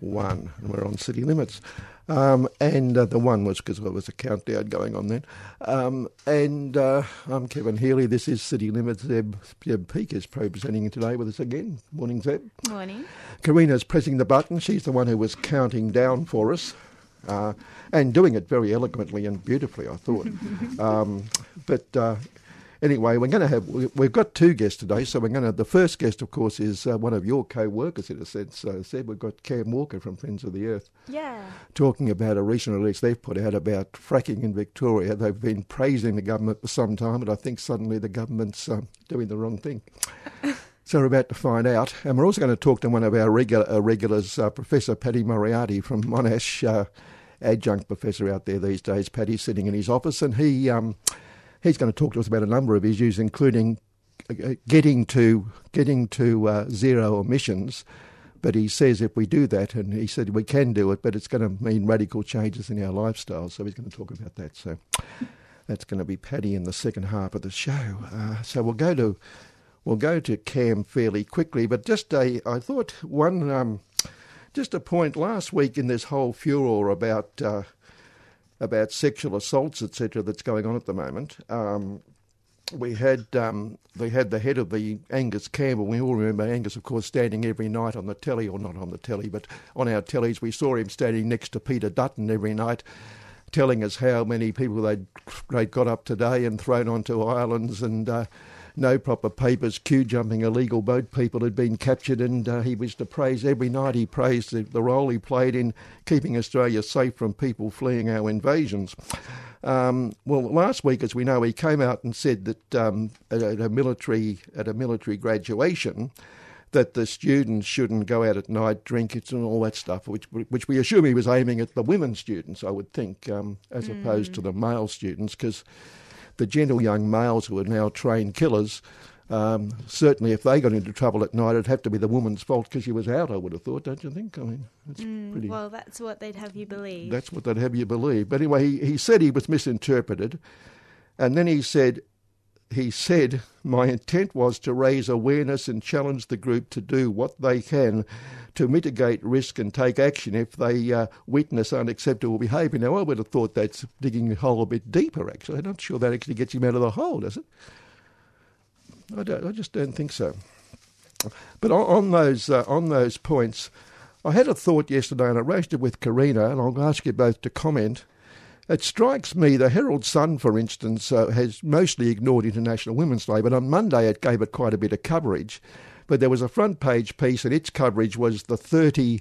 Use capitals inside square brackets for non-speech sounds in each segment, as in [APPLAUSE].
One, and we're on city limits. Um, and uh, the one was because there was a countdown going on then. Um, and uh, I'm Kevin Healy. This is City Limits. Zeb, Zeb Peak is presenting today with us again. Morning, Zeb. Morning. Karina's pressing the button. She's the one who was counting down for us. Uh, and doing it very eloquently and beautifully, I thought. [LAUGHS] um, but uh, Anyway, we're going to have we've got two guests today. So we're going to the first guest, of course, is uh, one of your co-workers in a sense. Uh, said we've got Cam Walker from Friends of the Earth. Yeah. Talking about a recent release they've put out about fracking in Victoria. They've been praising the government for some time, but I think suddenly the government's um, doing the wrong thing. [LAUGHS] So we're about to find out. And we're also going to talk to one of our regular, uh, regulars, uh, Professor Paddy Moriarty from Monash, uh, adjunct professor out there these days. Paddy's sitting in his office and he um, he's going to talk to us about a number of issues, including uh, getting to getting to uh, zero emissions. But he says if we do that, and he said we can do it, but it's going to mean radical changes in our lifestyle. So he's going to talk about that. So that's going to be Paddy in the second half of the show. Uh, so we'll go to we'll go to Cam fairly quickly, but just a I thought one um, just a point last week in this whole furor about uh, about sexual assaults, etc., that's going on at the moment. Um, we had um, they had the head of the Angus Campbell. We all remember Angus, of course, standing every night on the telly, or not on the telly, but on our tellies. We saw him standing next to Peter Dutton every night, telling us how many people they'd they'd got up today and thrown onto islands and. Uh, no proper papers, queue jumping illegal boat people had been captured, and uh, he was to praise every night. He praised the, the, role he played in keeping Australia safe from people fleeing our invasions. Um, well, last week, as we know, he came out and said that um, at, at, a military at a military graduation. That the students shouldn't go out at night, drink it, and all that stuff, which which we assume he was aiming at the women students, I would think, um, as mm. opposed to the male students, because the gentle young males who are now trained killers, um, certainly if they got into trouble at night, it'd have to be the woman's fault because she was out, I would have thought, don't you think? I mean, that's mm, pretty. Well, that's what they'd have you believe. That's what they'd have you believe. But anyway, he, he said he was misinterpreted. And then he said, he said, My intent was to raise awareness and challenge the group to do what they can to mitigate risk and take action if they uh, witness unacceptable behaviour. Now, I would have thought that's digging the hole a bit deeper, actually. I'm not sure that actually gets him out of the hole, does it? I, don't, I just don't think so. But on, on those, uh, on those points, I had a thought yesterday and I raised it with Karina, and I'll ask you both to comment. It strikes me the Herald Sun, for instance, uh, has mostly ignored International Women's Day, but on Monday it gave it quite a bit of coverage. But there was a front page piece, and its coverage was the 30,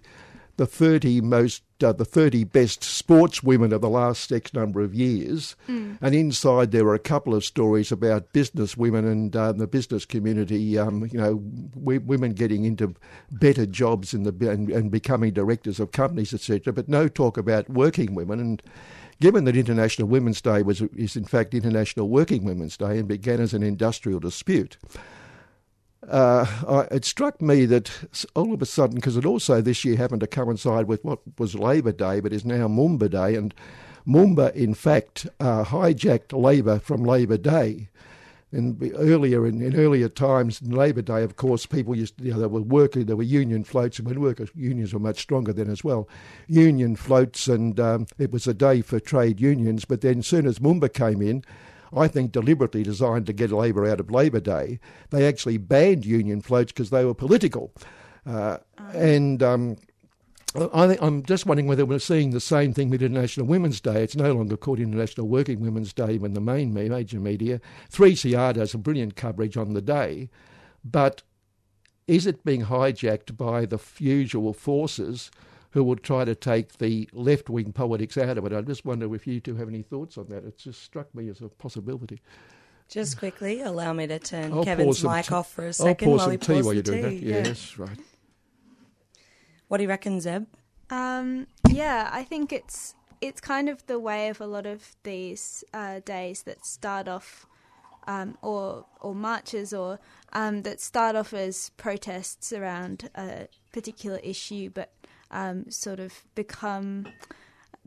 the 30 most, uh, the 30 best sportswomen of the last X number of years. Mm. And inside there were a couple of stories about business women and uh, the business community. Um, you know, w- women getting into better jobs in the and, and becoming directors of companies, etc. But no talk about working women and given that International Women's Day was is in fact International Working Women's Day and began as an industrial dispute, uh, I, it struck me that all of a sudden, because it also this year happened to coincide with what was Labor Day but is now Moomba Day, and Moomba in fact uh, hijacked Labor from Labor Day. And earlier in, in, earlier times, in Labor Day, of course, people used to, you know, there were working, there were union floats, and when workers unions were much stronger then as well. Union floats, and um, it was a day for trade unions. But then, soon as Moomba came in, I think deliberately designed to get Labor out of Labor Day. They actually banned union floats because they were political. Uh, oh. And um, I am just wondering whether we're seeing the same thing with International Women's Day. It's no longer called International Working Women's Day when the main major media. 3CR does a brilliant coverage on the day, but is it being hijacked by the usual forces who will try to take the left wing politics out of it. I just wonder if you two have any thoughts on that. It just struck me as a possibility. Just quickly, allow me to turn I'll Kevin's mic t- off for a second I'll while he pours while you're doing tea. that. Yes, right. What do you reckon, Zeb? Um, yeah, I think it's it's kind of the way of a lot of these uh, days that start off, um, or or marches, or um, that start off as protests around a particular issue, but um, sort of become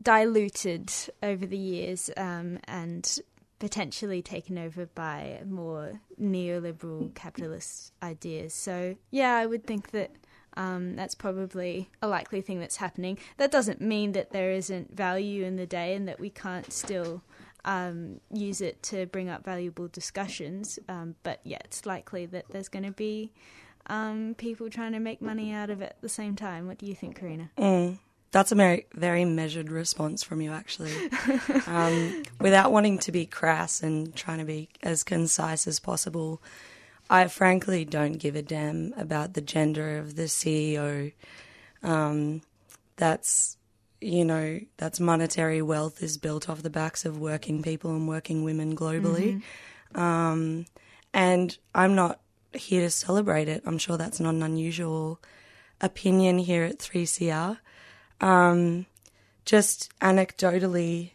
diluted over the years um, and potentially taken over by more neoliberal capitalist ideas. So, yeah, I would think that um, that's probably a likely thing that's happening. That doesn't mean that there isn't value in the day and that we can't still um, use it to bring up valuable discussions. Um, but yeah, it's likely that there's going to be um, people trying to make money out of it at the same time. What do you think, Karina? Mm. That's a very, very measured response from you, actually. [LAUGHS] um, without wanting to be crass and trying to be as concise as possible, I frankly don't give a damn about the gender of the CEO. Um, that's, you know, that's monetary wealth is built off the backs of working people and working women globally. Mm-hmm. Um, and I'm not here to celebrate it. I'm sure that's not an unusual opinion here at 3CR. Um, just anecdotally,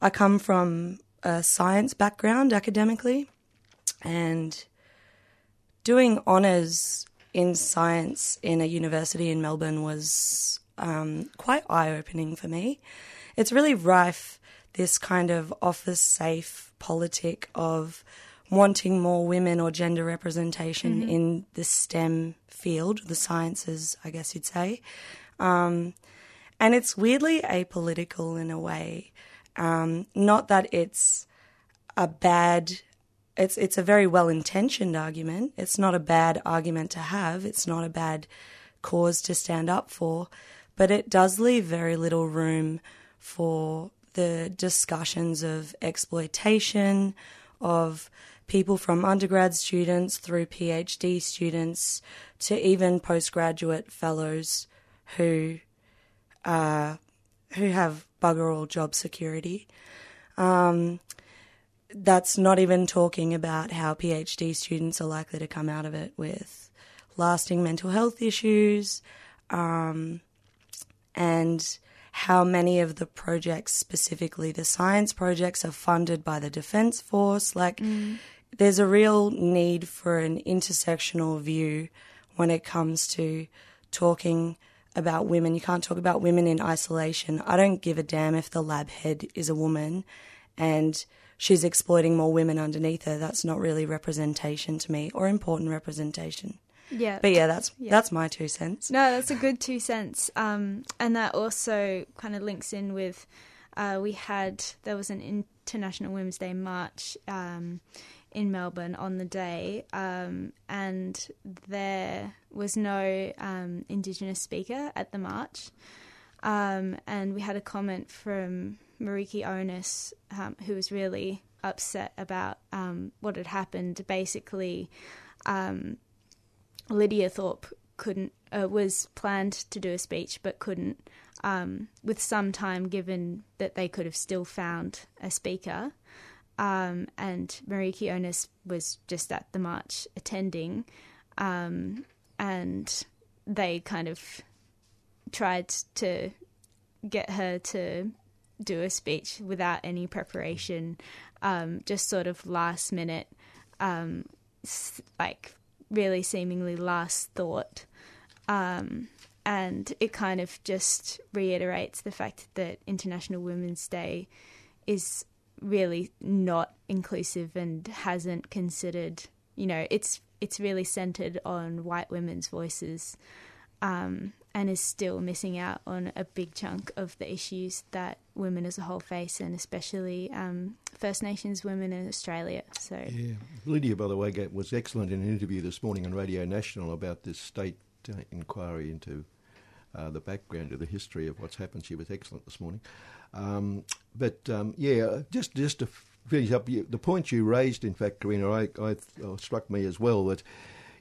I come from a science background academically, and doing honours in science in a university in Melbourne was um, quite eye opening for me. It's really rife, this kind of office safe politic of wanting more women or gender representation mm-hmm. in the STEM field, the sciences, I guess you'd say. Um, and it's weirdly apolitical in a way. Um, not that it's a bad it's it's a very well intentioned argument. It's not a bad argument to have. It's not a bad cause to stand up for, but it does leave very little room for the discussions of exploitation of people from undergrad students through PhD students to even postgraduate fellows who uh, who have bugger all job security. Um, that's not even talking about how PhD students are likely to come out of it with lasting mental health issues, um, and how many of the projects, specifically the science projects, are funded by the Defence Force. Like, mm. There's a real need for an intersectional view when it comes to talking about women. You can't talk about women in isolation. I don't give a damn if the lab head is a woman and she's exploiting more women underneath her. That's not really representation to me or important representation. Yeah. But yeah, that's yeah. that's my two cents. No, that's a good two cents. Um, and that also kind of links in with uh, we had there was an International Women's Day march um, in Melbourne on the day, um, and there was no um, Indigenous speaker at the march. Um, and we had a comment from Meriki Onus, um, who was really upset about um, what had happened. Basically, um, Lydia Thorpe couldn't uh, was planned to do a speech but couldn't. With some time given that they could have still found a speaker, um, and Meriki Onus was just at the march attending, um, and they kind of tried to get her to do a speech without any preparation, um, just sort of last minute, um, like really seemingly last thought. Um, and it kind of just reiterates the fact that International Women's Day is really not inclusive and hasn't considered, you know, it's it's really centered on white women's voices. Um, and is still missing out on a big chunk of the issues that women as a whole face, and especially um, First Nations women in Australia. So, yeah, Lydia, by the way, was excellent in an interview this morning on Radio National about this state uh, inquiry into uh, the background of the history of what's happened. She was excellent this morning. Um, but um, yeah, just just to finish up, the point you raised, in fact, Karina, I, I, uh, struck me as well that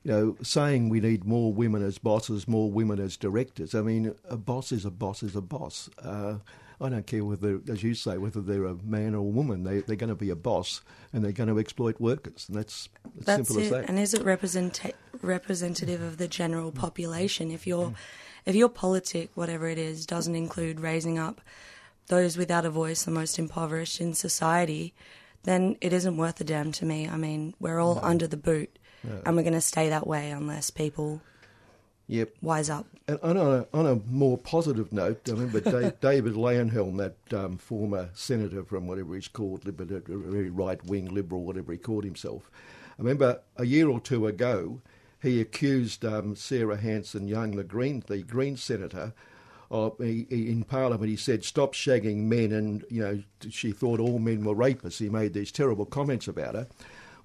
you know, saying we need more women as bosses, more women as directors. I mean, a boss is a boss is a boss. Uh, I don't care whether, as you say, whether they're a man or a woman. They, they're going to be a boss and they're going to exploit workers. And that's That's simple it. as that. And is it representa- representative of the general population? If your if your politic, whatever it is, doesn't include raising up those without a voice, the most impoverished in society, then it isn't worth a damn to me. I mean, we're all under the boot, and we're going to stay that way unless people Yep. wise up. And on a, on a more positive note, I remember Da- [LAUGHS] David Leyonhjelm, that um, former senator from whatever he's called, liber- very right wing liberal, whatever he called himself. I remember a year or two ago, he accused um, Sarah Hanson Young, the Green, the Green senator, he, he, in Parliament. He said, "Stop shagging men," and you know she thought all men were rapists. He made these terrible comments about her.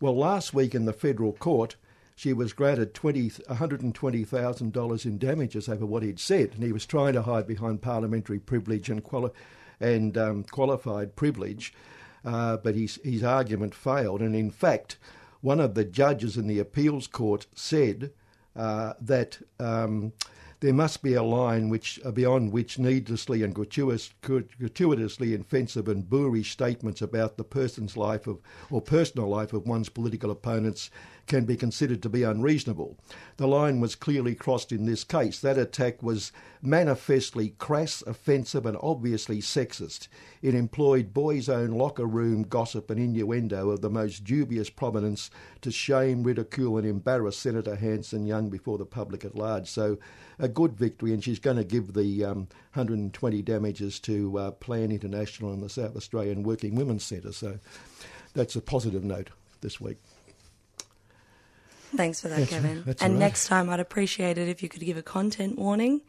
Well, last week in the federal court, she was granted twenty $120,000 in damages over what he'd said, and he was trying to hide behind parliamentary privilege and, quali- and um, qualified privilege, uh, but his, his argument failed. And in fact, one of the judges in the appeals court said uh, that. Um, there must be a line which uh, beyond which needlessly and gratuitous, gratuitously offensive and boorish statements about the person's life of or personal life of one's political opponents can be considered to be unreasonable. The line was clearly crossed in this case. That attack was manifestly crass, offensive, and obviously sexist. It employed boys' own locker room gossip and innuendo of the most dubious prominence to shame, ridicule, and embarrass Senator Hanson Young before the public at large. So, a good victory, and she's going to give the um, 120 damages to uh, Plan International and the South Australian Working Women's Centre. So, that's a positive note this week. Thanks for that, That's Kevin. that's and right. next time, I'd appreciate it if you could give a content warning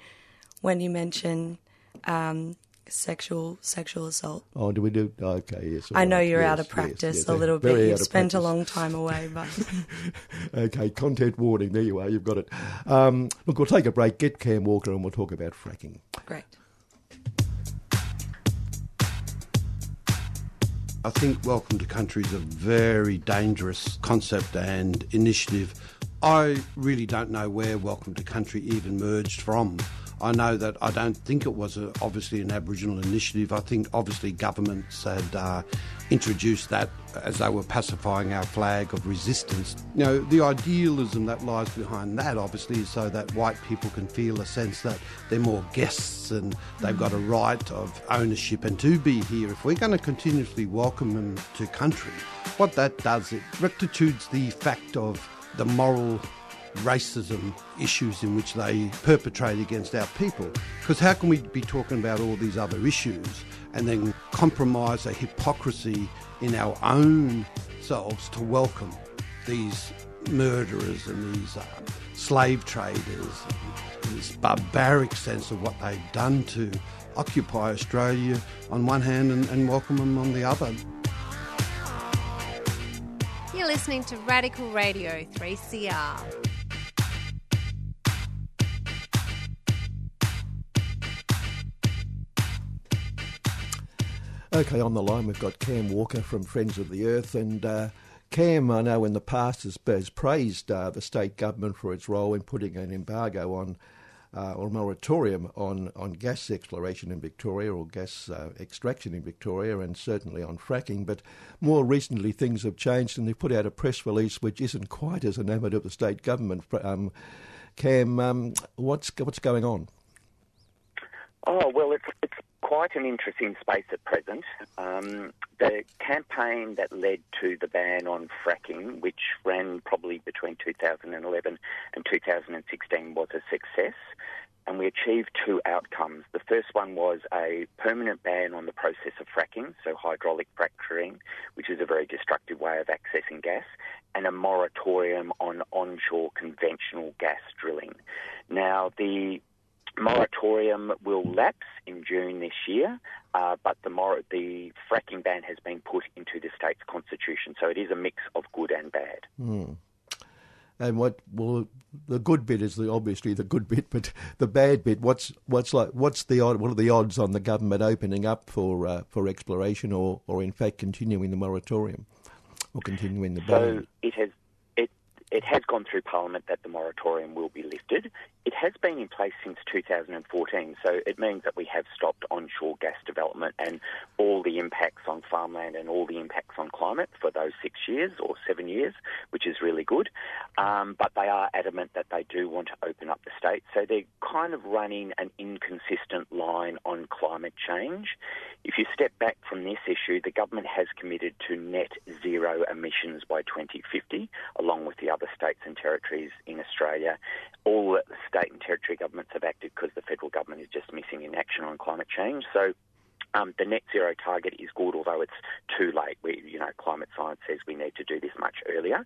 when you mention um, sexual sexual assault. Oh, do we do? Okay, yes. I know right, you're out of practice yes, a little bit. You've spent a long time away, but [LAUGHS] Okay, content warning. There you are. You've got it. Um, look, we'll take a break. Get Cam Walker, and we'll talk about fracking. great. I think Welcome to Country is a very dangerous concept and initiative. I really don't know where Welcome to Country even merged from. I know that I don't think it was a, obviously an Aboriginal initiative. I think obviously governments had uh, introduced that as they were pacifying our flag of resistance. You know, the idealism that lies behind that obviously is so that white people can feel a sense that they're more guests and they've got a right of ownership and to be here. If we're going to continuously welcome them to country, what that does, it rectitudes the fact of the moral racism issues in which they perpetrate against our people. Because how can we be talking about all these other issues and then compromise a hypocrisy in our own selves to welcome these murderers and these uh, slave traders and this barbaric sense of what they've done to occupy Australia on one hand and, and welcome them on the other. You're listening to Radical Radio 3CR. Okay, on the line we've got Cam Walker from Friends of the Earth, and uh, Cam, I know in the past has, has praised uh, the state government for its role in putting an embargo on uh, or moratorium on, on gas exploration in Victoria or gas uh, extraction in Victoria, and certainly on fracking. But more recently, things have changed, and they've put out a press release which isn't quite as enamoured of the state government. Um, Cam, um, what's what's going on? Oh, well, it's, it's quite an interesting space at present. Um, the campaign that led to the ban on fracking, which ran probably between 2011 and 2016, was a success. And we achieved two outcomes. The first one was a permanent ban on the process of fracking, so hydraulic fracturing, which is a very destructive way of accessing gas, and a moratorium on onshore conventional gas drilling. Now, the moratorium will lapse in June this year, uh, but the, mor- the fracking ban has been put into the state's constitution, so it is a mix of good and bad. And what well, the good bit is the obviously the good bit, but the bad bit. What's what's like? What's the odd? What are the odds on the government opening up for uh, for exploration, or or in fact continuing the moratorium, or continuing the ban? So it has it has gone through Parliament that the moratorium will be lifted. It has been in place since 2014, so it means that we have stopped onshore gas development and all the impacts on farmland and all the impacts on climate for those six years or seven years, which is really good. Um, but they are adamant that they do want to open up the state, so they're kind of running an inconsistent line on climate change. If you step back from this issue, the government has committed to net zero emissions by 2050, along with the other states and territories in Australia. All the state and territory governments have acted because the federal government is just missing in action on climate change. So um, the net zero target is good, although it's too late. We, you know, climate science says we need to do this much earlier.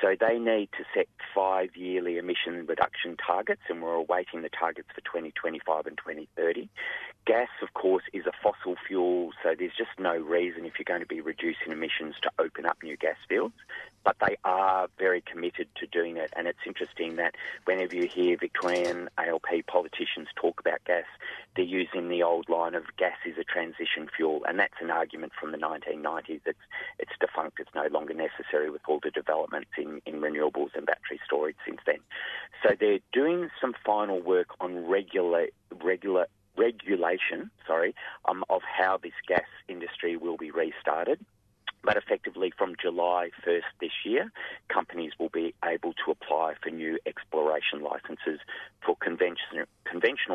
So they need to set five yearly emission reduction targets, and we're awaiting the targets for 2025 and 2030. Gas, of course, is a fossil fuel, so there's just no reason if you're going to be reducing emissions to open up new gas fields. But they are very committed to doing it, and it's interesting that whenever you hear Victorian ALP politicians talk about gas, they're using the old line of gas is a transition fuel, and that's an argument from the 1990s. It's it's defunct. It's no longer necessary with all the developments in, in renewables and battery storage since then. So they're doing some final work on regular regular regulation, sorry, um, of how this gas industry will be restarted. But effectively, from July 1st this year, companies will be able to apply for new exploration licences for conventional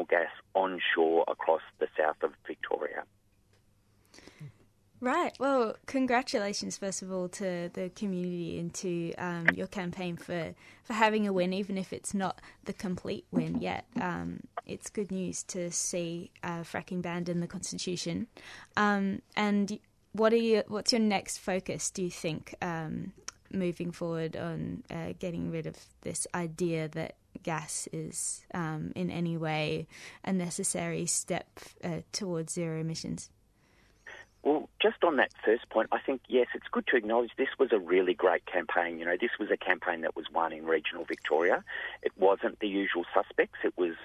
gas onshore across the south of Victoria. Right. Well, congratulations, first of all, to the community and to um, your campaign for, for having a win, even if it's not the complete win yet. Um, it's good news to see fracking banned in the Constitution. Um, and what are you, what's your next focus, do you think, um, moving forward on uh, getting rid of this idea that gas is um, in any way a necessary step uh, towards zero emissions? Just on that first point, I think, yes, it's good to acknowledge this was a really great campaign. You know, this was a campaign that was won in regional Victoria. It wasn't the usual suspects. It was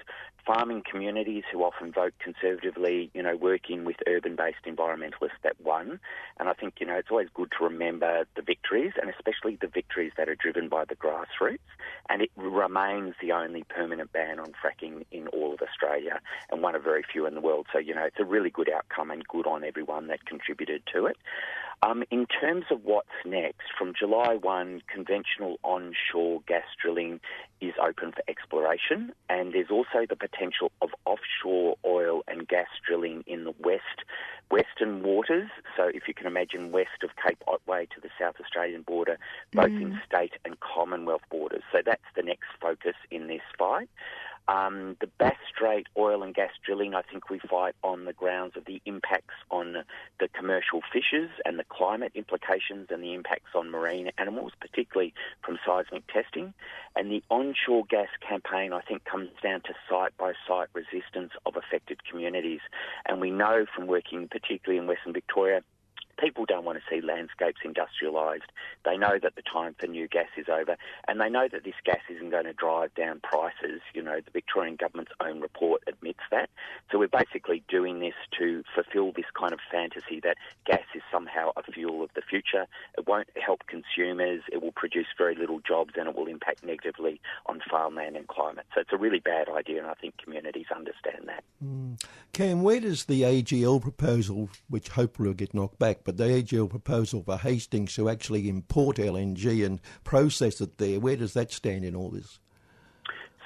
farming communities who often vote conservatively, you know, working with urban-based environmentalists that won. And I think, you know, it's always good to remember the victories and especially the victories that are driven by the grassroots. And it remains the only permanent ban on fracking in all of Australia and one of very few in the world. So, you know, it's a really good outcome and good on everyone that contributed to it. Um, in terms of what's next, from July 1, conventional onshore gas drilling is open for exploration, and there's also the potential of offshore oil and gas drilling in the west, western waters. So, if you can imagine west of Cape Otway to the South Australian border, both mm. in state and Commonwealth borders. So, that's the next focus in this fight. Um, the Bass Strait oil and gas drilling, I think we fight on the grounds of the impacts on the commercial fishes and the climate implications and the impacts on marine animals, particularly from seismic testing. And the onshore gas campaign, I think, comes down to site by site resistance of affected communities. And we know from working particularly in Western Victoria people don't want to see landscapes industrialised. They know that the time for new gas is over, and they know that this gas isn't going to drive down prices. You know, the Victorian government's own report admits that. So we're basically doing this to fulfil this kind of fantasy that gas is somehow a fuel of the future. It won't help consumers. It will produce very little jobs, and it will impact negatively on farmland and climate. So it's a really bad idea, and I think communities understand that. Mm. Cam, where does the AGL proposal, which hopefully will get knocked back, but the AGL proposal for Hastings to actually import LNG and process it there, where does that stand in all this?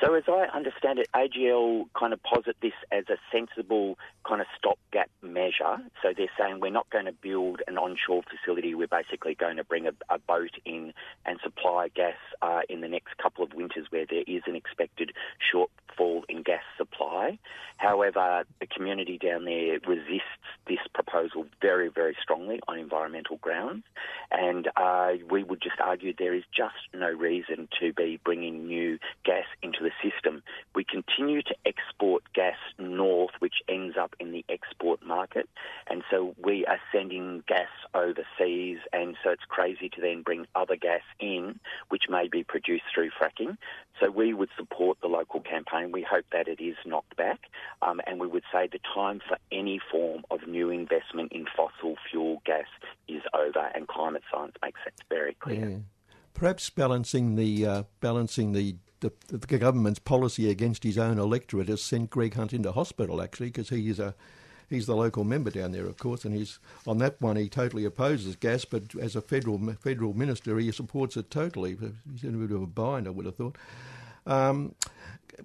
So, as I understand it, AGL kind of posit this as a sensible kind of stopgap measure. So they're saying we're not going to build an onshore facility. We're basically going to bring a, a boat in and supply gas uh, in the next couple of winters where there is an expected shortfall in gas supply. However, the community down there resists this proposal very, very strongly on environmental grounds. And uh, we would just argue there is just no reason to be bringing new gas into the system. We continue to export gas north, which ends up in the export market. And so we are sending gas overseas, and so it's crazy to then bring other gas in, which may be produced through fracking. So we would support the local campaign. We hope that it is knocked back, um, and we would say the time for any form of new investment in fossil fuel gas is over, and climate science makes that very clear. Yeah. Perhaps balancing the uh, balancing the, the, the government's policy against his own electorate has sent Greg Hunt into hospital actually because he is a he's the local member down there, of course, and he's on that one. He totally opposes gas, but as a federal federal minister, he supports it totally. He's in a bit of a bind, I would have thought. Um,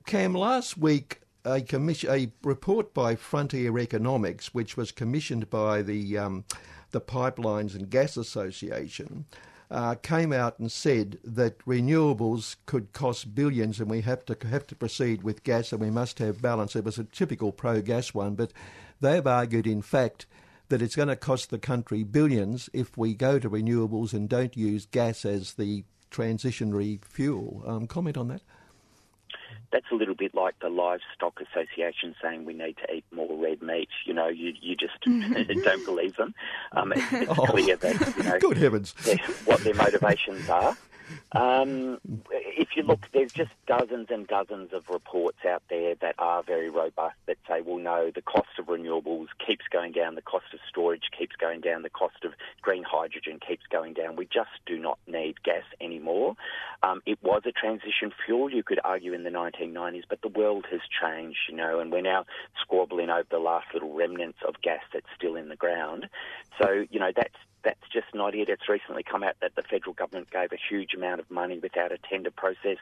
Cam, last week a commission, a report by Frontier Economics, which was commissioned by the um, the Pipelines and Gas Association, uh, came out and said that renewables could cost billions, and we have to have to proceed with gas, and we must have balance. It was a typical pro-gas one, but they've argued, in fact, that it's going to cost the country billions if we go to renewables and don't use gas as the transitionary fuel. Um, comment on that that's a little bit like the Livestock Association saying we need to eat more red meat. You know, you you just [LAUGHS] don't believe them. Um, it's, it's [LAUGHS] oh, clear that you know, good heavens, what their motivations are. Um, if you look, there's just dozens and dozens of reports out there that are very robust that say, well, no, the cost of renewables keeps going down, the cost of storage keeps going down, the cost of green hydrogen keeps going down. We just do not need gas anymore. Um, it was a transition fuel, you could argue, in the 1990s, but the world has changed, you know, and we're now squabbling over the last little remnants of gas that's still in the ground. So, you know, that's that's just not it. It's recently come out that the federal government gave a huge amount of money without a tender process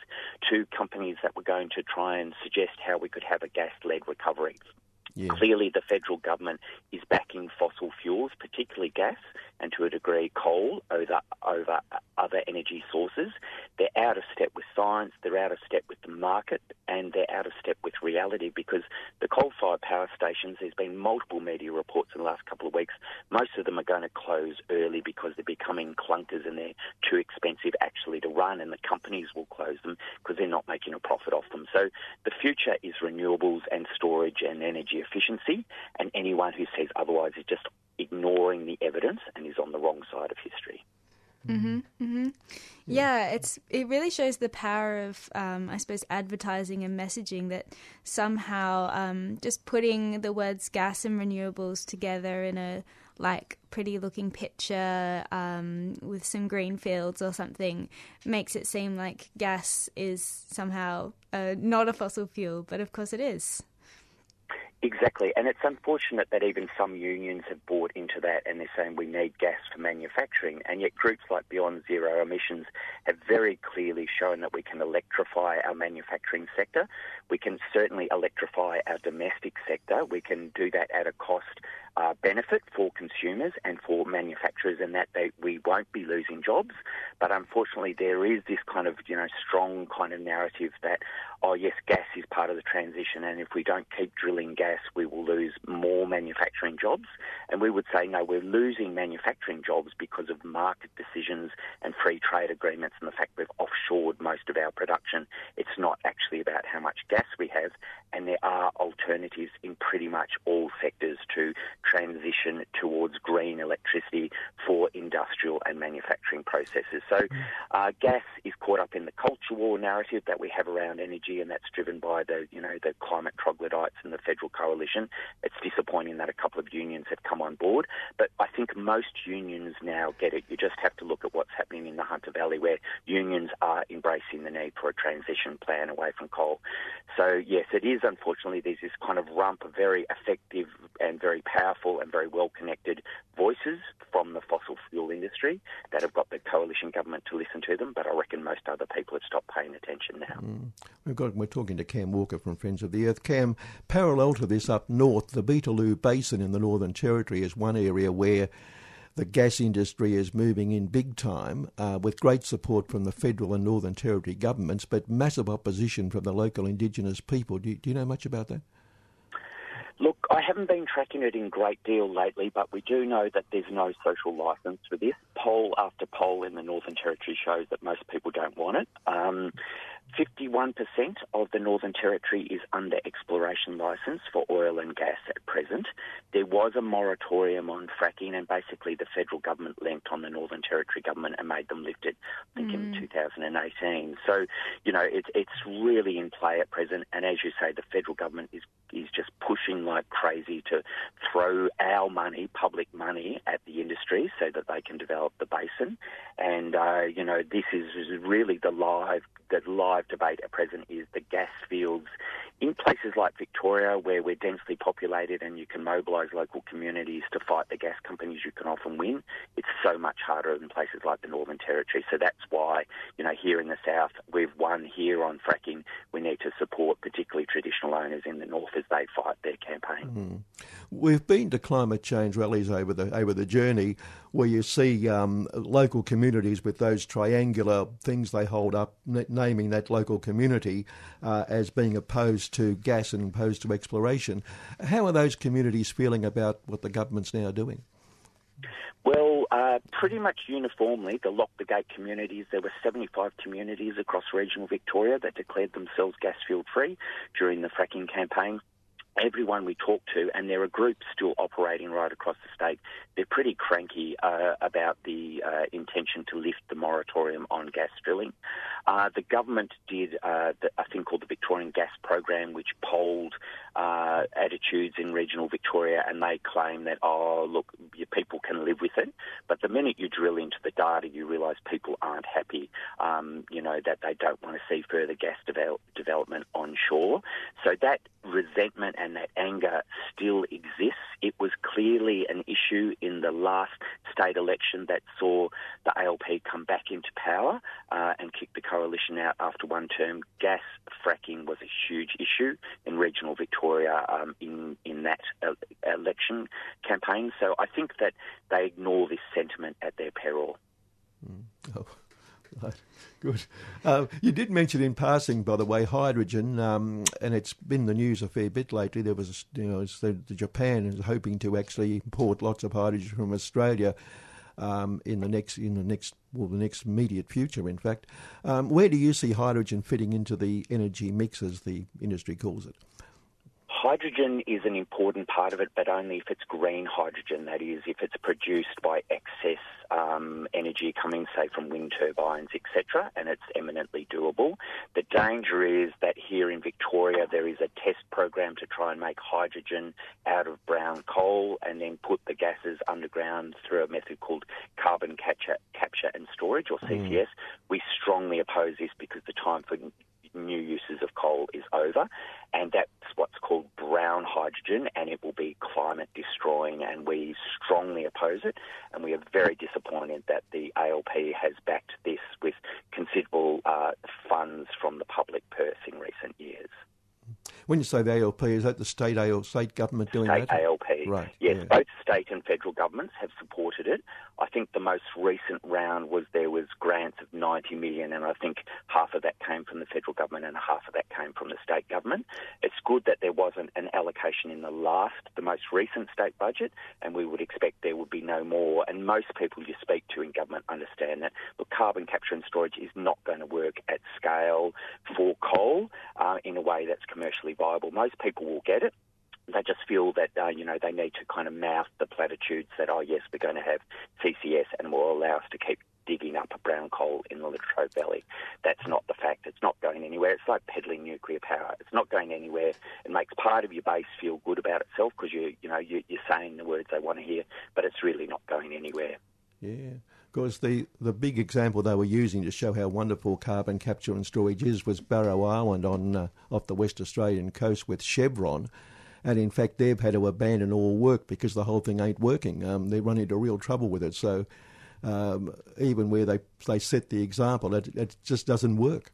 to companies that were going to try and suggest how we could have a gas led recovery. Yeah. Clearly, the federal government is backing fossil fuels, particularly gas, and to a degree coal over over other energy sources. They're out of step with science, they're out of step with the market, and they're out of step with reality because the coal-fired power stations. There's been multiple media reports in the last couple of weeks. Most of them are going to close early because they're becoming clunkers and they're too expensive actually to run, and the companies will close them because they're not making a profit off them. So the future is renewables and storage and energy efficiency, and anyone who says otherwise is just ignoring the evidence and is on the wrong side of history. Mm-hmm, mm-hmm. Yeah, it's it really shows the power of, um, I suppose, advertising and messaging that somehow um, just putting the words gas and renewables together in a like pretty looking picture um, with some green fields or something makes it seem like gas is somehow uh, not a fossil fuel, but of course it is. Exactly, and it's unfortunate that even some unions have bought into that and they're saying we need gas for manufacturing, and yet groups like Beyond Zero Emissions have very clearly shown that we can electrify our manufacturing sector. We can certainly electrify our domestic sector. We can do that at a cost uh, benefit for consumers and for manufacturers, and that they, we won't be losing jobs. But unfortunately, there is this kind of you know strong kind of narrative that oh yes, gas is part of the transition, and if we don't keep drilling gas, we will lose more manufacturing jobs. And we would say no, we're losing manufacturing jobs because of market decisions and free trade agreements, and the fact we've offshored most of our production. It's not actually about how much gas we have, and there are alternatives in pretty much all sectors to transition towards green electricity for industrial and manufacturing processes. So, uh, gas is caught up in the culture war narrative that we have around energy, and that's driven by the you know the climate troglodytes and the federal coalition. It's disappointing that a couple of unions have come on board, but I think most unions now get it. You just have to look at what's happening in the Hunter Valley, where unions are embracing the need for a transition plan away from coal. So yes, it is unfortunately there's this kind of rump of very effective and very powerful and very well connected voices from the fossil fuel industry that have got the coalition government to listen to them, but I reckon most other people have stopped paying attention now. Mm. We've got, we're talking to Cam Walker from Friends of the Earth. Cam, parallel to this up north, the Beetaloo Basin in the Northern Territory is one area where the gas industry is moving in big time uh, with great support from the federal and Northern Territory governments, but massive opposition from the local Indigenous people. Do you, do you know much about that? Look, I haven't been tracking it in great deal lately, but we do know that there's no social licence for this. Poll after poll in the Northern Territory shows that most people don't want it. Um, 51% of the Northern Territory is under exploration licence for oil and gas at present. There was a moratorium on fracking, and basically the federal government lent on the Northern Territory government and made them lift it, I think, mm. in 2018. So, you know, it's it's really in play at present, and as you say, the federal government is is just pushing like crazy to throw our money, public money, at the industry so that they can develop the basin. And uh, you know, this is really the live the live debate at present is the gas fields in places like Victoria, where we're densely populated and you can mobilise local communities to fight the gas companies, you can often win. It's so much harder in places like the Northern Territory. So that's why, you know, here in the south, we've won here on fracking. We need to support particularly traditional owners in the north as they fight their campaign. Mm. We've been to climate change rallies over the over the journey, where you see um, local communities with those triangular things they hold up, n- naming that local community uh, as being opposed to gas and opposed to exploration. How are those communities feeling about what the government's now doing? Well, uh, pretty much uniformly, the Lock the Gate communities, there were 75 communities across regional Victoria that declared themselves gas field free during the fracking campaign everyone we talk to, and there are groups still operating right across the state, they're pretty cranky uh, about the uh, intention to lift the moratorium on gas drilling. Uh, the government did uh, the, a thing called the Victorian Gas Program, which polled uh, attitudes in regional Victoria, and they claim that, oh, look, people can live with it. But the minute you drill into the data, you realise people aren't happy, um, you know, that they don't want to see further gas develop, development onshore. So that resentment and that anger still exists. It was clearly an issue in the last state election that saw the ALP come back into power uh, and kick the coalition out after one term. Gas fracking was a huge issue in regional Victoria um, in in that election campaign. So I think that they ignore this sentiment at their peril. Mm. Oh. [LAUGHS] Good. Uh, you did mention in passing, by the way, hydrogen, um, and it's been the news a fair bit lately. There was, you know, the, the Japan is hoping to actually import lots of hydrogen from Australia um, in the next, in the next, well, the next immediate future. In fact, um, where do you see hydrogen fitting into the energy mix, as the industry calls it? Hydrogen is an important part of it, but only if it's green hydrogen. That is, if it's produced by excess um, energy coming, say, from wind turbines, etc., and it's eminently doable. The danger is that here in Victoria there is a test program to try and make hydrogen out of brown coal and then put the gases underground through a method called carbon capture, capture and storage, or CCS. Mm. We strongly oppose this because the time for new uses of coal is over, and that's what's called brown hydrogen, and it will be climate destroying, and we strongly oppose it, and we are very disappointed that the ALP has backed this with considerable uh, funds from the public purse in recent years. When you say the ALP, is that the state ALP, state government doing state that? ALP. Right. Yes, yeah. both state and federal governments have supported it. I think the most recent round was there was grants of 90 million, and I think half of that came from the federal government and half of that came from the state government. It's good that there wasn't an allocation in the last, the most recent state budget, and we would expect there would be no more. And most people you speak to in government understand that. Look, carbon capture and storage is not going to work at scale for coal uh, in a way that's commercially viable. Most people will get it they just feel that uh, you know they need to kind of mouth the platitudes that oh yes we're going to have CCS and will allow us to keep digging up a brown coal in the Latrobe Valley. That's not the fact. It's not going anywhere. It's like peddling nuclear power. It's not going anywhere. It makes part of your base feel good about itself because you you know you, you're saying the words they want to hear, but it's really not going anywhere. Yeah. Because the, the big example they were using to show how wonderful carbon capture and storage is was Barrow Island on uh, off the West Australian coast with Chevron, and in fact they've had to abandon all work because the whole thing ain't working. Um, they run into real trouble with it. So um, even where they they set the example, it, it just doesn't work.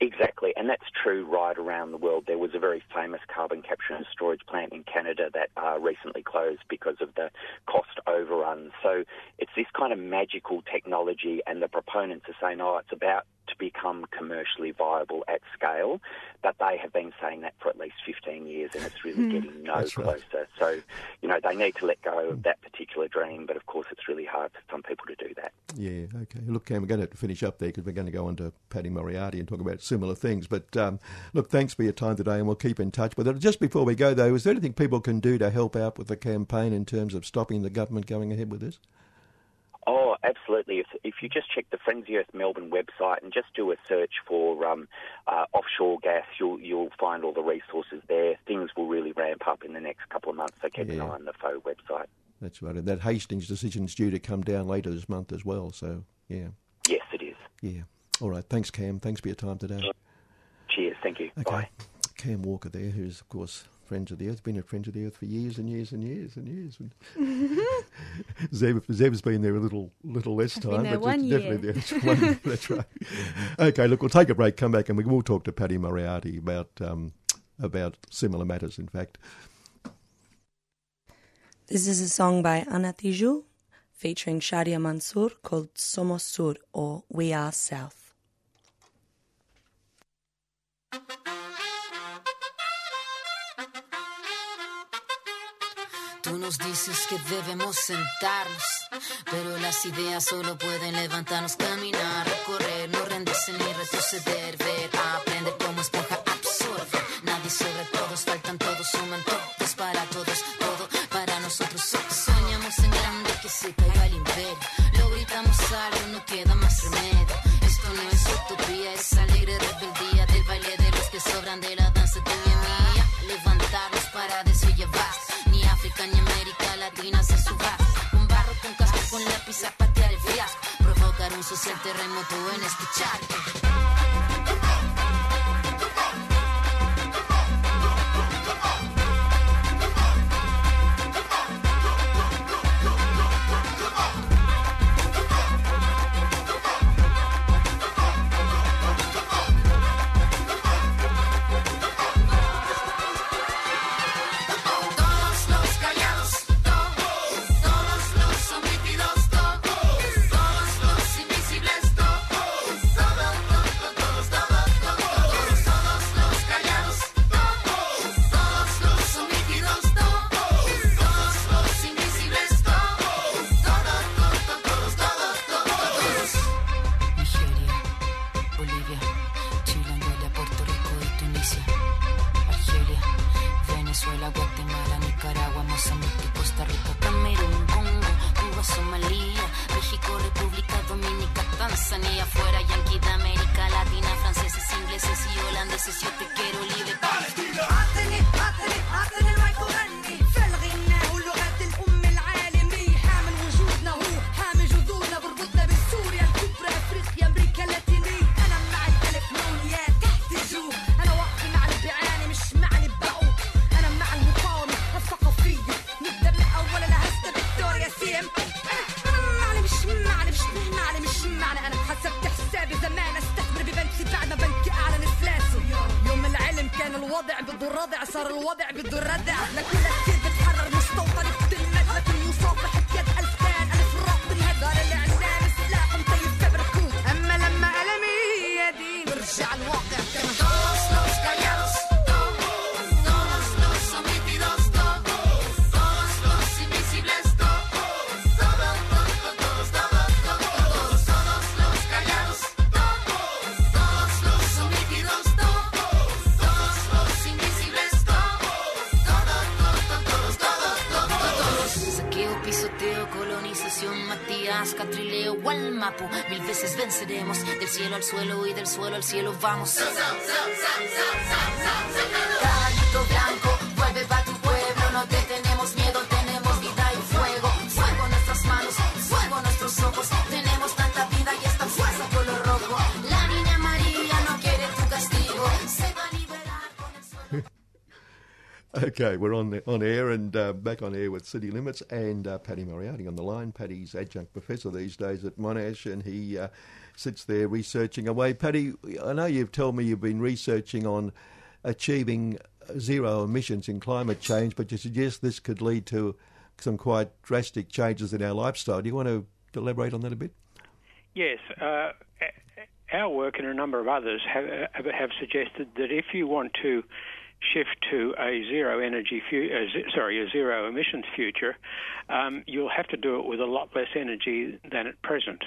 Exactly, and that's true right around the world. There was a very famous carbon capture and storage plant in Canada that uh, recently closed because of the cost overrun. So it's this kind of magical technology, and the proponents are saying, oh, it's about to become commercially viable at scale. But they have been saying that for at least 15 years, and it's really mm. getting no That's closer. Right. So, you know, they need to let go of that particular dream, but of course, it's really hard for some people to do that. Yeah, okay. Look, Cam, we're going to have to finish up there because we're going to go on to Paddy Moriarty and talk about similar things. But um, look, thanks for your time today, and we'll keep in touch with it. Just before we go, though, is there anything people can do to help out with the campaign in terms of stopping the government going ahead with this? Oh, absolutely. If, if you just check the Friends of Earth Melbourne website and just do a search for um, uh, offshore gas, you'll you'll find all the resources there. Things will really ramp up in the next couple of months. So keep an eye on the FO website. That's right. And that Hastings decision is due to come down later this month as well. So, yeah. Yes, it is. Yeah. All right. Thanks, Cam. Thanks for your time today. Cheers. Thank you. Okay. Bye. Cam Walker there, who's, of course, Friends of the Earth, been a Friend of the Earth for years and years and years and years. And [LAUGHS] Zeb, Zeb's been there a little little less I've time. been there but one year. definitely there. It's one- [LAUGHS] that's right. Okay, look, we'll take a break, come back, and we will talk to Paddy Moriarty about, um, about similar matters, in fact. This is a song by Ana Tijoux featuring Shadia Mansour called Somos Sur or We Are South. Tú nos que debemos sentarnos, pero las ideas solo pueden levantarnos, caminar, recorrer, no rendirse ni retroceder, ver, aprender como esponja, absorber. Nadie sobre todos, faltan todos, suman todos para todos, todo para nosotros. So- Soñamos en grande que se caiga el imperio, lo gritamos algo, no queda más remedio. Esto no es utopía, es alegre rebeldía se el terremoto en escucharte. Al suelo y del suelo al cielo vamos. Caballito blanco, vuelve pa' tu pueblo, no te tenemos miedo, tenemos vida y fuego. Fuego en nuestras manos, fuego en nuestros ojos, tenemos tanta vida y esta fuerza color rojo. La niña María no quiere tu castigo, se va a liberar con el sol. [LAUGHS] Okay, we're on the, on air and uh, back on air with City Limits and uh, Paddy Moriarty on the line. Paddy's adjunct professor these days at Monash, and he uh, sits there researching away. Paddy, I know you've told me you've been researching on achieving zero emissions in climate change, but you suggest this could lead to some quite drastic changes in our lifestyle. Do you want to elaborate on that a bit? Yes, uh, our work and a number of others have, have suggested that if you want to shift to a zero energy, fu- uh, sorry, a zero emissions future, um, you'll have to do it with a lot less energy than at present.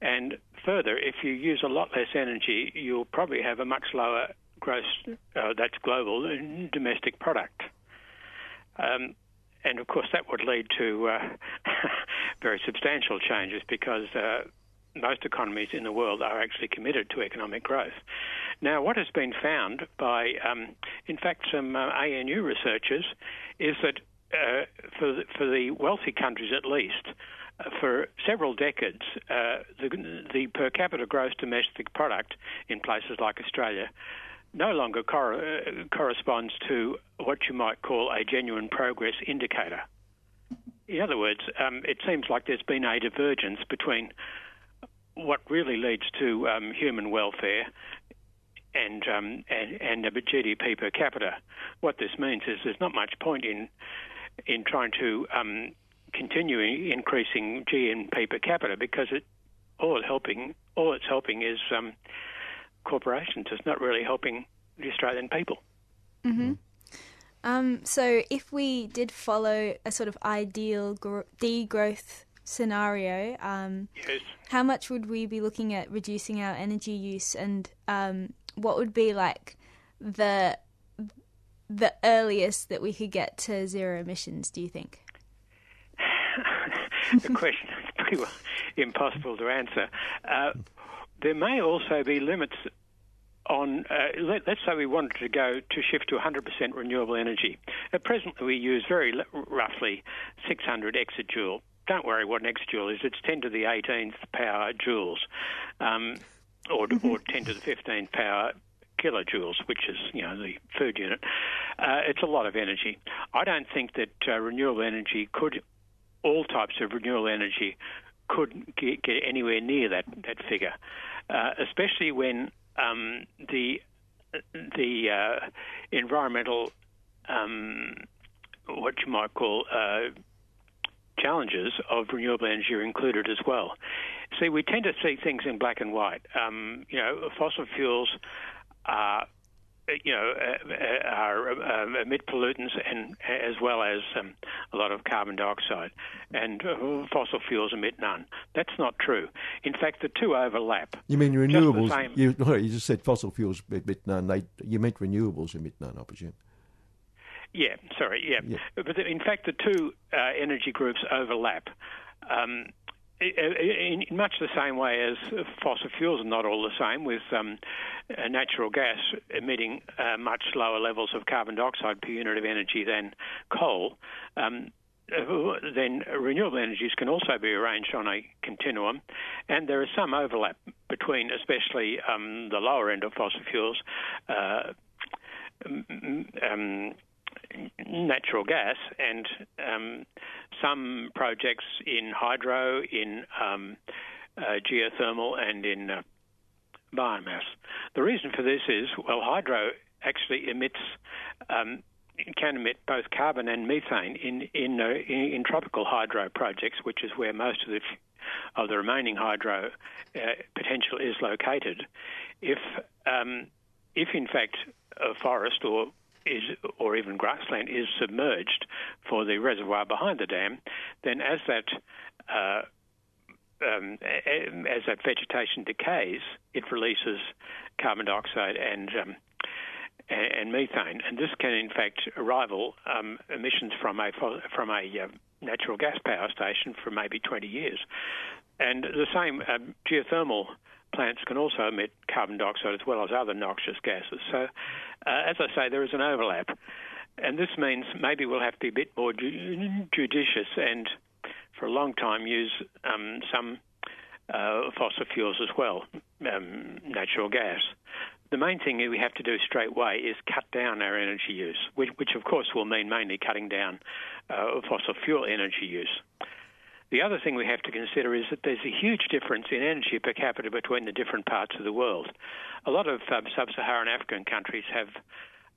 And further, if you use a lot less energy, you'll probably have a much lower gross, uh, that's global, domestic product. Um, and of course, that would lead to uh, [LAUGHS] very substantial changes because uh, most economies in the world are actually committed to economic growth. Now, what has been found by, um, in fact, some uh, ANU researchers is that uh, for, the, for the wealthy countries at least, for several decades, uh, the, the per capita gross domestic product in places like Australia no longer cor- uh, corresponds to what you might call a genuine progress indicator. In other words, um, it seems like there's been a divergence between what really leads to um, human welfare and, um, and and a GDP per capita. What this means is there's not much point in in trying to um, continue increasing GNP per capita because it all helping all it's helping is um, corporations. It's not really helping the Australian people. hmm Um, so, if we did follow a sort of ideal gro- degrowth scenario, um, Yes. how much would we be looking at reducing our energy use, and um, what would be like the the earliest that we could get to zero emissions? Do you think? [LAUGHS] the question is pretty well [LAUGHS] impossible to answer. Uh, there may also be limits on, uh, let, us say we wanted to go to shift to 100% renewable energy. At present, we use very l- roughly 600 exajoule. Don't worry what an exajoule is, it's 10 to the 18th power joules, um, or, or 10 to the 15th power kilojoules, which is you know the food unit. Uh, it's a lot of energy. I don't think that uh, renewable energy could, all types of renewable energy, could get, get anywhere near that that figure, uh, especially when um, the the uh, environmental um, what you might call uh, challenges of renewable energy are included as well. See, we tend to see things in black and white. Um, you know, fossil fuels are you know, uh, are um, emit pollutants and as well as um, a lot of carbon dioxide, and uh, fossil fuels emit none. That's not true. In fact, the two overlap. You mean Just renewables? same- You, no, you just said fossil fuels emit none. They, you meant renewables emit none, I presume. Yeah, sorry, yeah. But in fact, the two uh, energy groups overlap. Um, in, much the same way as fossil fuels are not all the same, with um, uh, natural gas emitting uh, much lower levels of carbon dioxide per unit of energy than coal. Um, uh, then renewable energies can also be arranged on a continuum, and there is some overlap between, especially um, the lower end of fossil fuels, uh, um, natural gas and um, some projects in hydro, in um, uh, geothermal, and in uh, biomass. The reason for this is well, hydro actually emits. Um, can emit both carbon and methane in in, uh, in in tropical hydro projects, which is where most of the of the remaining hydro uh, potential is located. If um, if in fact a forest or is or even grassland is submerged for the reservoir behind the dam, then as that uh, um, as that vegetation decays, it releases carbon dioxide and um, and methane, and this can in fact rival um, emissions from a from a uh, natural gas power station for maybe 20 years. And the same um, geothermal plants can also emit carbon dioxide as well as other noxious gases. So, uh, as I say, there is an overlap, and this means maybe we'll have to be a bit more ju- judicious and, for a long time, use um, some uh, fossil fuels as well, um, natural gas. The main thing we have to do straight away is cut down our energy use, which, which of course will mean mainly cutting down uh, fossil fuel energy use. The other thing we have to consider is that there's a huge difference in energy per capita between the different parts of the world. A lot of um, sub-Saharan African countries have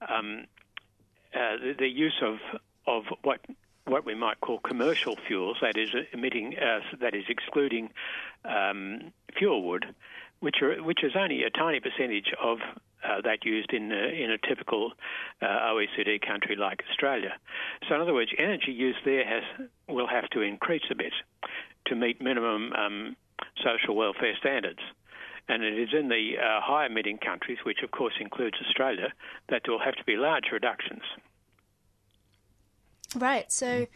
um, uh, the, the use of of what what we might call commercial fuels, that is emitting, uh, that is excluding um, fuel wood, which are which is only a tiny percentage of uh, that used in a, in a typical uh, OECD country like Australia. So, in other words, energy use there has to increase a bit to meet minimum um, social welfare standards. And it is in the uh, high emitting countries, which of course includes Australia, that there will have to be large reductions. Right. So,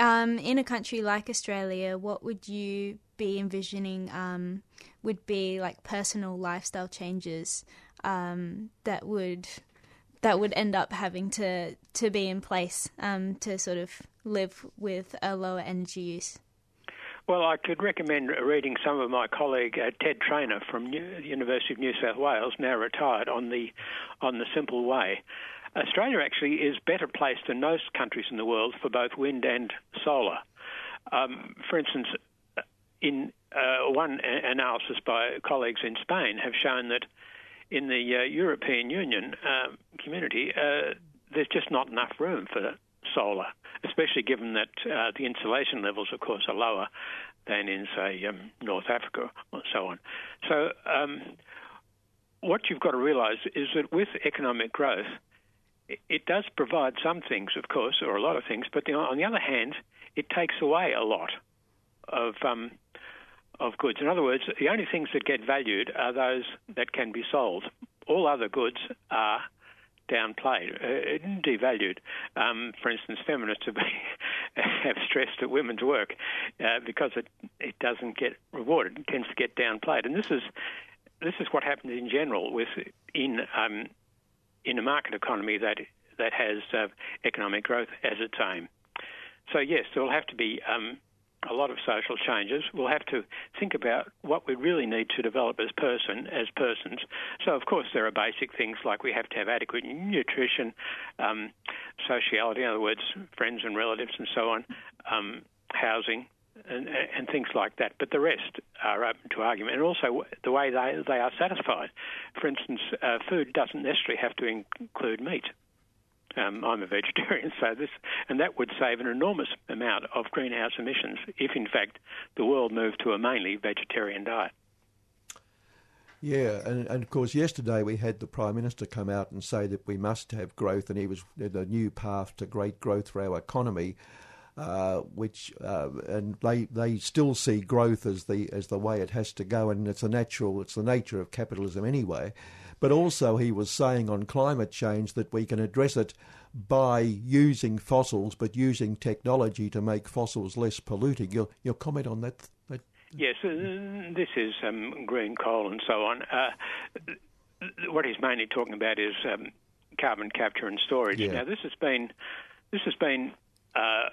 Um, in a country like Australia, what would you be envisioning um, would be like personal lifestyle changes um, that would that would end up having to to be in place um, to sort of live with a lower energy use? Well, I could recommend reading some of my colleague uh, Ted Trainer from New- the University of New South Wales, now retired, on the on the simple way. Australia actually is better placed than most countries in the world for both wind and solar. Um, for instance, in uh, one analysis by colleagues in Spain have shown that in the uh, European Union um, community, uh, there's just not enough room for solar, especially given that uh, the insulation levels, of course, are lower than in, say, um, North Africa or so on. So, um, what you've got to realise is that with economic growth, it, does provide some things, of course, or a lot of things, but on the other hand, it takes away a lot of um, of goods. In other words, the only things that get valued are those that can be sold. All other goods are downplayed, uh, devalued. Um, for instance, feminists have, [LAUGHS] have stressed at women's work uh, because it, it doesn't get rewarded; it tends to get downplayed. And this is this is what happens in general with in um, in a market economy that that has uh, economic growth as its aim. So yes, there will have to be um, a lot of social changes. We'll have to think about what we really need to develop as person, as persons. So, of course, there are basic things like we have to have adequate nutrition, um, sociality, in other words, friends and relatives, and so on, um, housing. And, and things like that, but the rest are open to argument, and also the way they they are satisfied. For instance, uh, food doesn't necessarily have to include meat. Um, I'm a vegetarian, so this and that would save an enormous amount of greenhouse emissions if, in fact, the world moved to a mainly vegetarian diet. Yeah, and, and of course, yesterday we had the Prime Minister come out and say that we must have growth, and he was the new path to great growth for our economy. Uh, which uh, and they they still see growth as the as the way it has to go, and it's a natural, it's the nature of capitalism anyway. But also, he was saying on climate change that we can address it by using fossils, but using technology to make fossils less polluting. Your your comment on that? that Yes, uh, this is um, green coal and so on. Uh, what he's mainly talking about is um, carbon capture and storage. Yeah. Now, this has been this has been uh,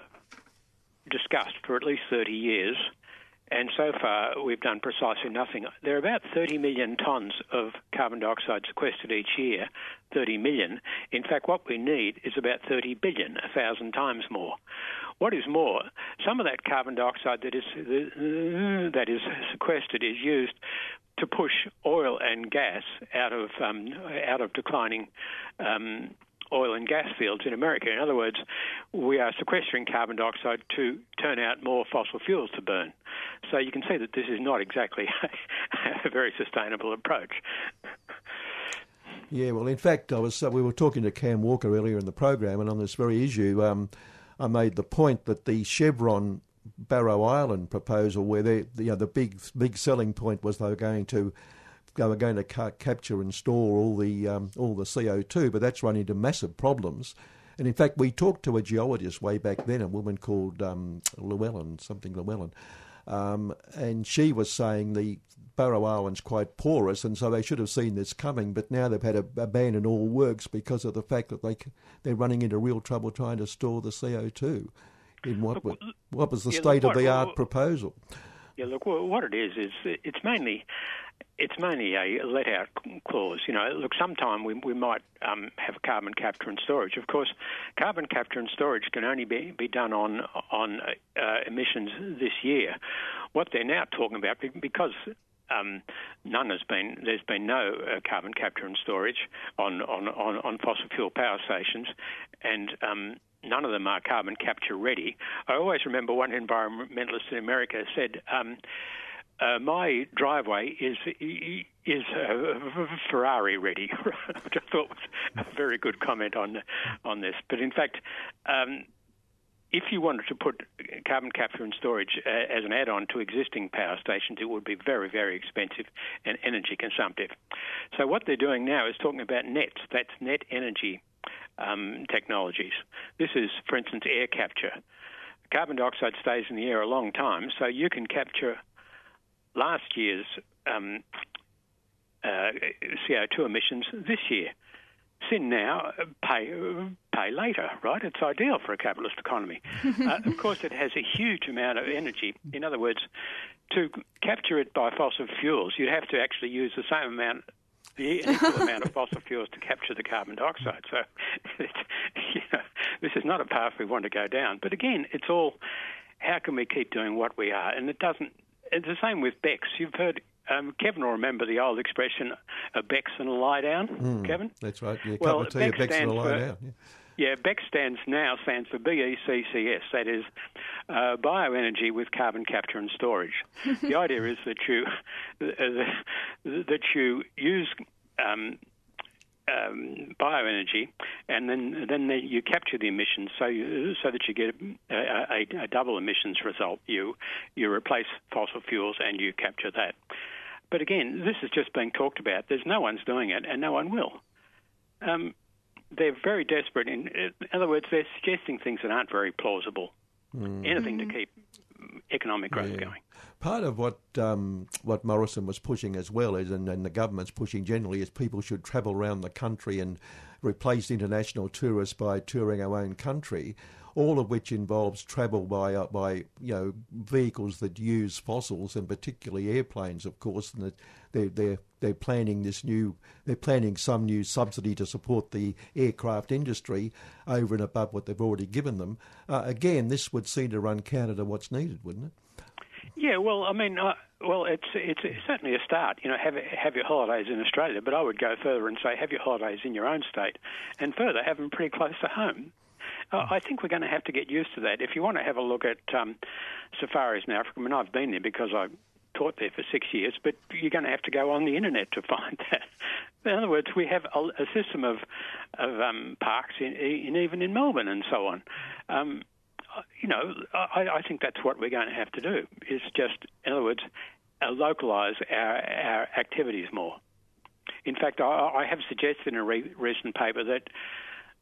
discussed for at least 30 years, and so far we've done precisely nothing. There are about 30 million tonnes of carbon dioxide sequestered each year. 30 million. In fact, what we need is about 30 billion, a thousand times more. What is more, some of that carbon dioxide that is that is sequestered is used to push oil and gas out of um, out of declining um, oil and gas fields in America. In other words, we are sequestering carbon dioxide to turn out more fossil fuels to burn. So you can see that this is not exactly [LAUGHS] a very sustainable approach. Yeah, well, in fact, I was uh, we were talking to Cam Walker earlier in the program, and on this very issue, um, I made the point that the Chevron Barrow Island proposal, where they, you know, the big big selling point was they were going to they were going to ca- capture and store all the um, all the CO two, but that's run into massive problems. And in fact, we talked to a geologist way back then, a woman called um, Llewellyn, something Llewellyn, um, and she was saying the Barrow Island's quite porous, and so they should have seen this coming. But now they've had to abandon all works because of the fact that they they're running into real trouble trying to store the CO two. In what was, what was the Yeah, look, state of the art proposal? Yeah, look, wha- what it is is it's mainly it's mainly a let out clause. You know, look, sometime we we might um, have carbon capture and storage. Of course, carbon capture and storage can only be, be done on on uh, emissions this year. What they're now talking about, because um, none has been there's been no uh, carbon capture and storage on on, on, on fossil fuel power stations, and um, none of them are carbon capture ready. I always remember one environmentalist in America said. Uh, my driveway is is uh, Ferrari ready, [LAUGHS] which I thought was a very good comment on on this. But in fact, um, if you wanted to put carbon capture and storage uh, as an add-on to existing power stations, it would be very, very expensive and energy consumptive. So what they're doing now is talking about nets. That's net energy um, technologies. This is, for instance, air capture. carbon dioxide stays in the air a long time, so you can capture last year's um, uh, CO2 emissions this year. Sin now, uh, pay pay later, right? It's ideal for a capitalist economy. [LAUGHS] uh, of course, it has a huge amount of energy. In other words, to capture it by fossil fuels, you'd have to actually use the same amount, the equal [LAUGHS] amount of fossil fuels to capture the carbon dioxide. So, [LAUGHS] you know, this is not a path we want to go down. But again, it's all how can we keep doing what we are? And it doesn't. It's the same with Bex. You've heard. Um, Kevin will remember the old expression, a Bex and a lie down, Kevin? That's right. Yeah, Well, well, tea, a Bex Bex and a lie for- down. Yeah. Yeah, BEC stands now stands for BECCS. That is uh, bioenergy with carbon capture and storage. [LAUGHS] the idea is that you uh, [LAUGHS] that you use um, um, bioenergy, and then then the, you capture the emissions, so you, so that you get a, a, a double emissions result. You you replace fossil fuels and you capture that. But again, this is just being talked about. There's no one's doing it, and no one will. Um, they're very desperate. In, in other words, they're suggesting things that aren't very plausible. Anything to keep economic growth Yeah. going. Part of what um, what Morrison was pushing as well is, and, and the government's pushing generally, is people should travel around the country and replace international tourists by touring our own country. All of which involves travel by uh, by you know vehicles that use fossils and particularly airplanes, of course. And they're they're they're planning this new they're planning some new subsidy to support the aircraft industry over and above what they've already given them. Uh, again, this would seem to run counter to what's needed, wouldn't it? Yeah, well, I mean, uh, well, it's it's certainly a start. You know, have have your holidays in Australia, but I would go further and say have your holidays in your own state, and further have them pretty close to home. Uh, I think we're going to have to get used to that. If you want to have a look at um, safaris in Africa, I mean, I've been there because I taught there for six years, but you're going to have to go on the internet to [LAUGHS] find that. In other words, we have a, a system of of um, parks in, in even in Melbourne and so on. Um, you know, I, I think that's what we're going to have to do. Is just, in other words, uh, localise our our activities more. In fact, I, I have suggested in a re- recent paper that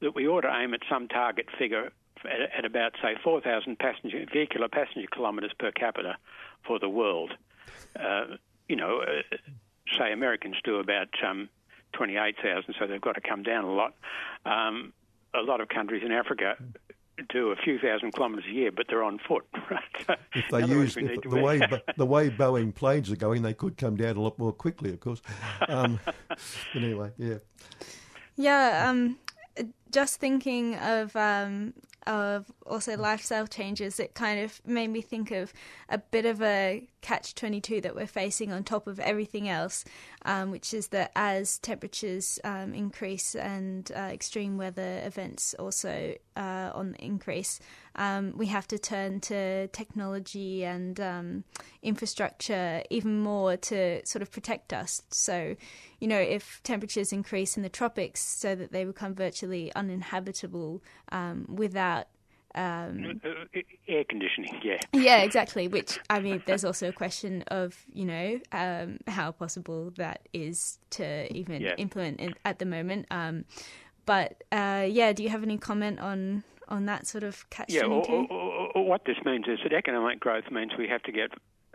that we ought to aim at some target figure at, at about, say, 4,000 passenger vehicular passenger kilometres per capita for the world. Uh, you know, uh, say Americans do about um, 28,000, so they've got to come down a lot. Um, a lot of countries in Africa do a few thousand kilometres a year, but they're on foot. [LAUGHS] Right? If they In other use if, the way the way Boeing planes are going, they could come down a lot more quickly, of course. Um, but [LAUGHS] anyway, yeah. Yeah, um, just thinking of um, of also lifestyle changes, it kind of made me think of a bit of a catch twenty two that we're facing on top of everything else, um, which is that as temperatures um, increase and uh, extreme weather events also uh, on the increase, um, we have to turn to technology and um, infrastructure even more to sort of protect us. So, you know, if temperatures increase in the tropics so that they become virtually uninhabitable um, without. Um, air conditioning, yeah. yeah, exactly. Which I mean, there's also a question of you know um, how possible that is to even Yeah. implement at the moment. Um, but uh, yeah, do you have any comment on on that sort of catch Yeah, or, or, or, or what this means is that economic growth means we have to get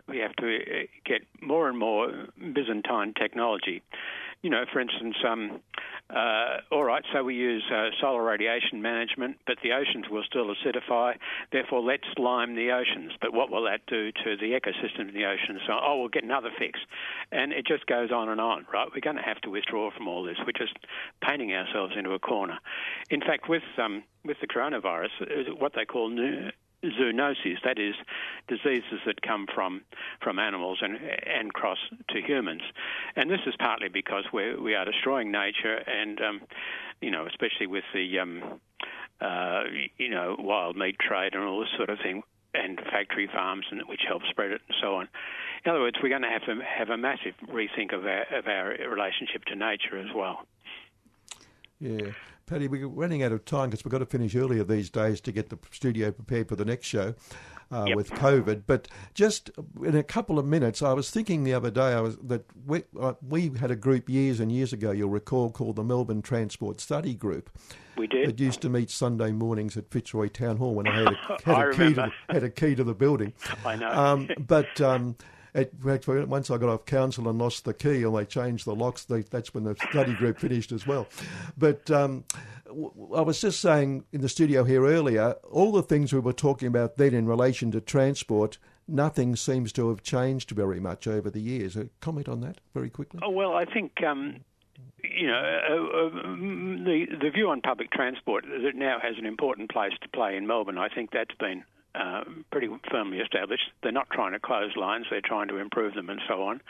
we have to uh, get more and more Byzantine technology. You know, for instance, um, uh, all right, so we use uh, solar radiation management, but the oceans will still acidify. Therefore, let's lime the oceans. But what will that do to the ecosystem in the oceans? So, oh, we'll get another fix, and it just goes on and on. Right? We're going to have to withdraw from all this. We're just painting ourselves into a corner. In fact, with um, with the coronavirus, uh, what they call new zoonoses, that is, diseases that come from from animals and and cross to humans, and this is partly because we we are destroying nature, and um, you know, especially with the um, uh, you know wild meat trade and all this sort of thing, and factory farms, and which help spread it and so on. In other words, we're going to have to have a massive rethink of our of our relationship to nature as well. Yeah. Paddy, we're running out of time because we've got to finish earlier these days to get the studio prepared for the next show uh, Yep. with COVID. But just in a couple of minutes, I was thinking the other day I was that we, uh, we had a group years and years ago, you'll recall, called the Melbourne Transport Study Group. We did. That used to meet Sunday mornings at Fitzroy Town Hall when I had a, [LAUGHS] had a key to the, had a key to the building. [LAUGHS] I know. Um, but um, it, once I got off council and lost the key, and they changed the locks, they, that's when the study group finished as well. But um, I was just saying in the studio here earlier, all the things we were talking about then in relation to transport, nothing seems to have changed very much over the years. A comment on that very quickly? Oh, well, I think um, you know uh, uh, mm, the the view on public transport that now has an important place to play in Melbourne. I think that's been uh, pretty firmly established. They're not trying to close lines; they're trying to improve them and so on.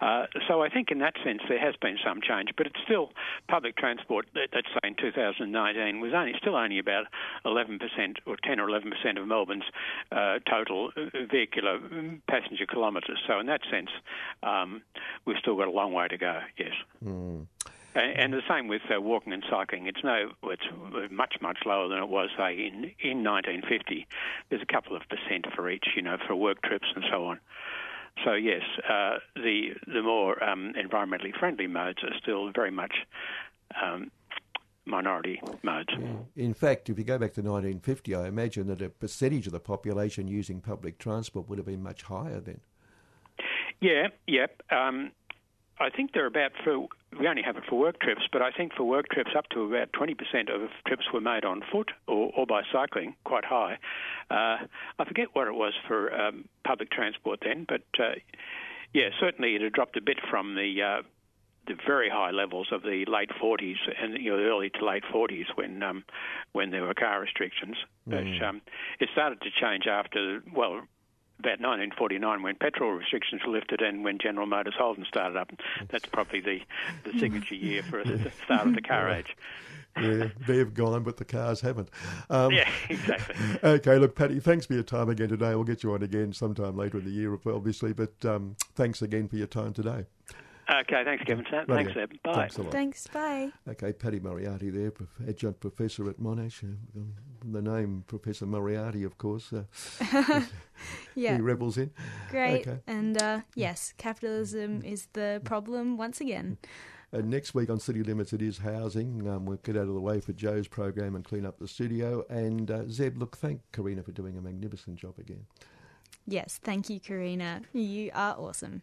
Uh, so I think in that sense there has been some change, but it's still public transport. Let's say in 2019 was only still only about 11% or 10 or 11% of Melbourne's uh, total vehicular mm, passenger kilometres. So in that sense, um, we've still got a long way to go. Yes. And, and the same with uh, walking and cycling. It's no, it's much much lower than it was say in in 1950. There's a couple of percent for each, you know, for work trips and so on. So yes, uh, the the more um, environmentally friendly modes are still very much um, minority modes. In fact, if you go back to 1950, I imagine that a percentage of the population using public transport would have been much higher then. Yeah, yep. Um, I think they're about for we only have it for work trips, but I think for work trips up to about 20% of trips were made on foot or, or by cycling, quite high. Uh, I forget what it was for um, public transport then, but uh, yeah, certainly it had dropped a bit from the uh, the very high levels of the late 40s and you know the early to late 40s when um, when there were car restrictions. But um, it started to change after well. About 1949, when petrol restrictions were lifted, and when General Motors Holden started up, that's probably the, the signature year for the [LAUGHS] start of the car age. Yeah, they've gone, but the cars haven't. Um, Yeah, exactly. [LAUGHS] Okay, look, Paddy, thanks for your time again today. We'll get you on again sometime later in the year, obviously, but um, thanks again for your time today. Okay, thanks, Kevin. Thanks, Rightio. Seb. Bye. Thanks a lot. Thanks. Bye. Okay, Paddy Moriarty there, adjunct professor at Monash. Uh, the name Professor Moriarty, of course, uh, [LAUGHS] [LAUGHS] Yeah. he rebels in. Great. Okay. And uh, yes, capitalism is the problem once again. And next week on City Limits, it is housing. Um, we'll get out of the way for Joe's program and clean up the studio. And uh, Zeb, look, thank Karina for doing a magnificent job again. Yes, thank you, Karina. You are awesome.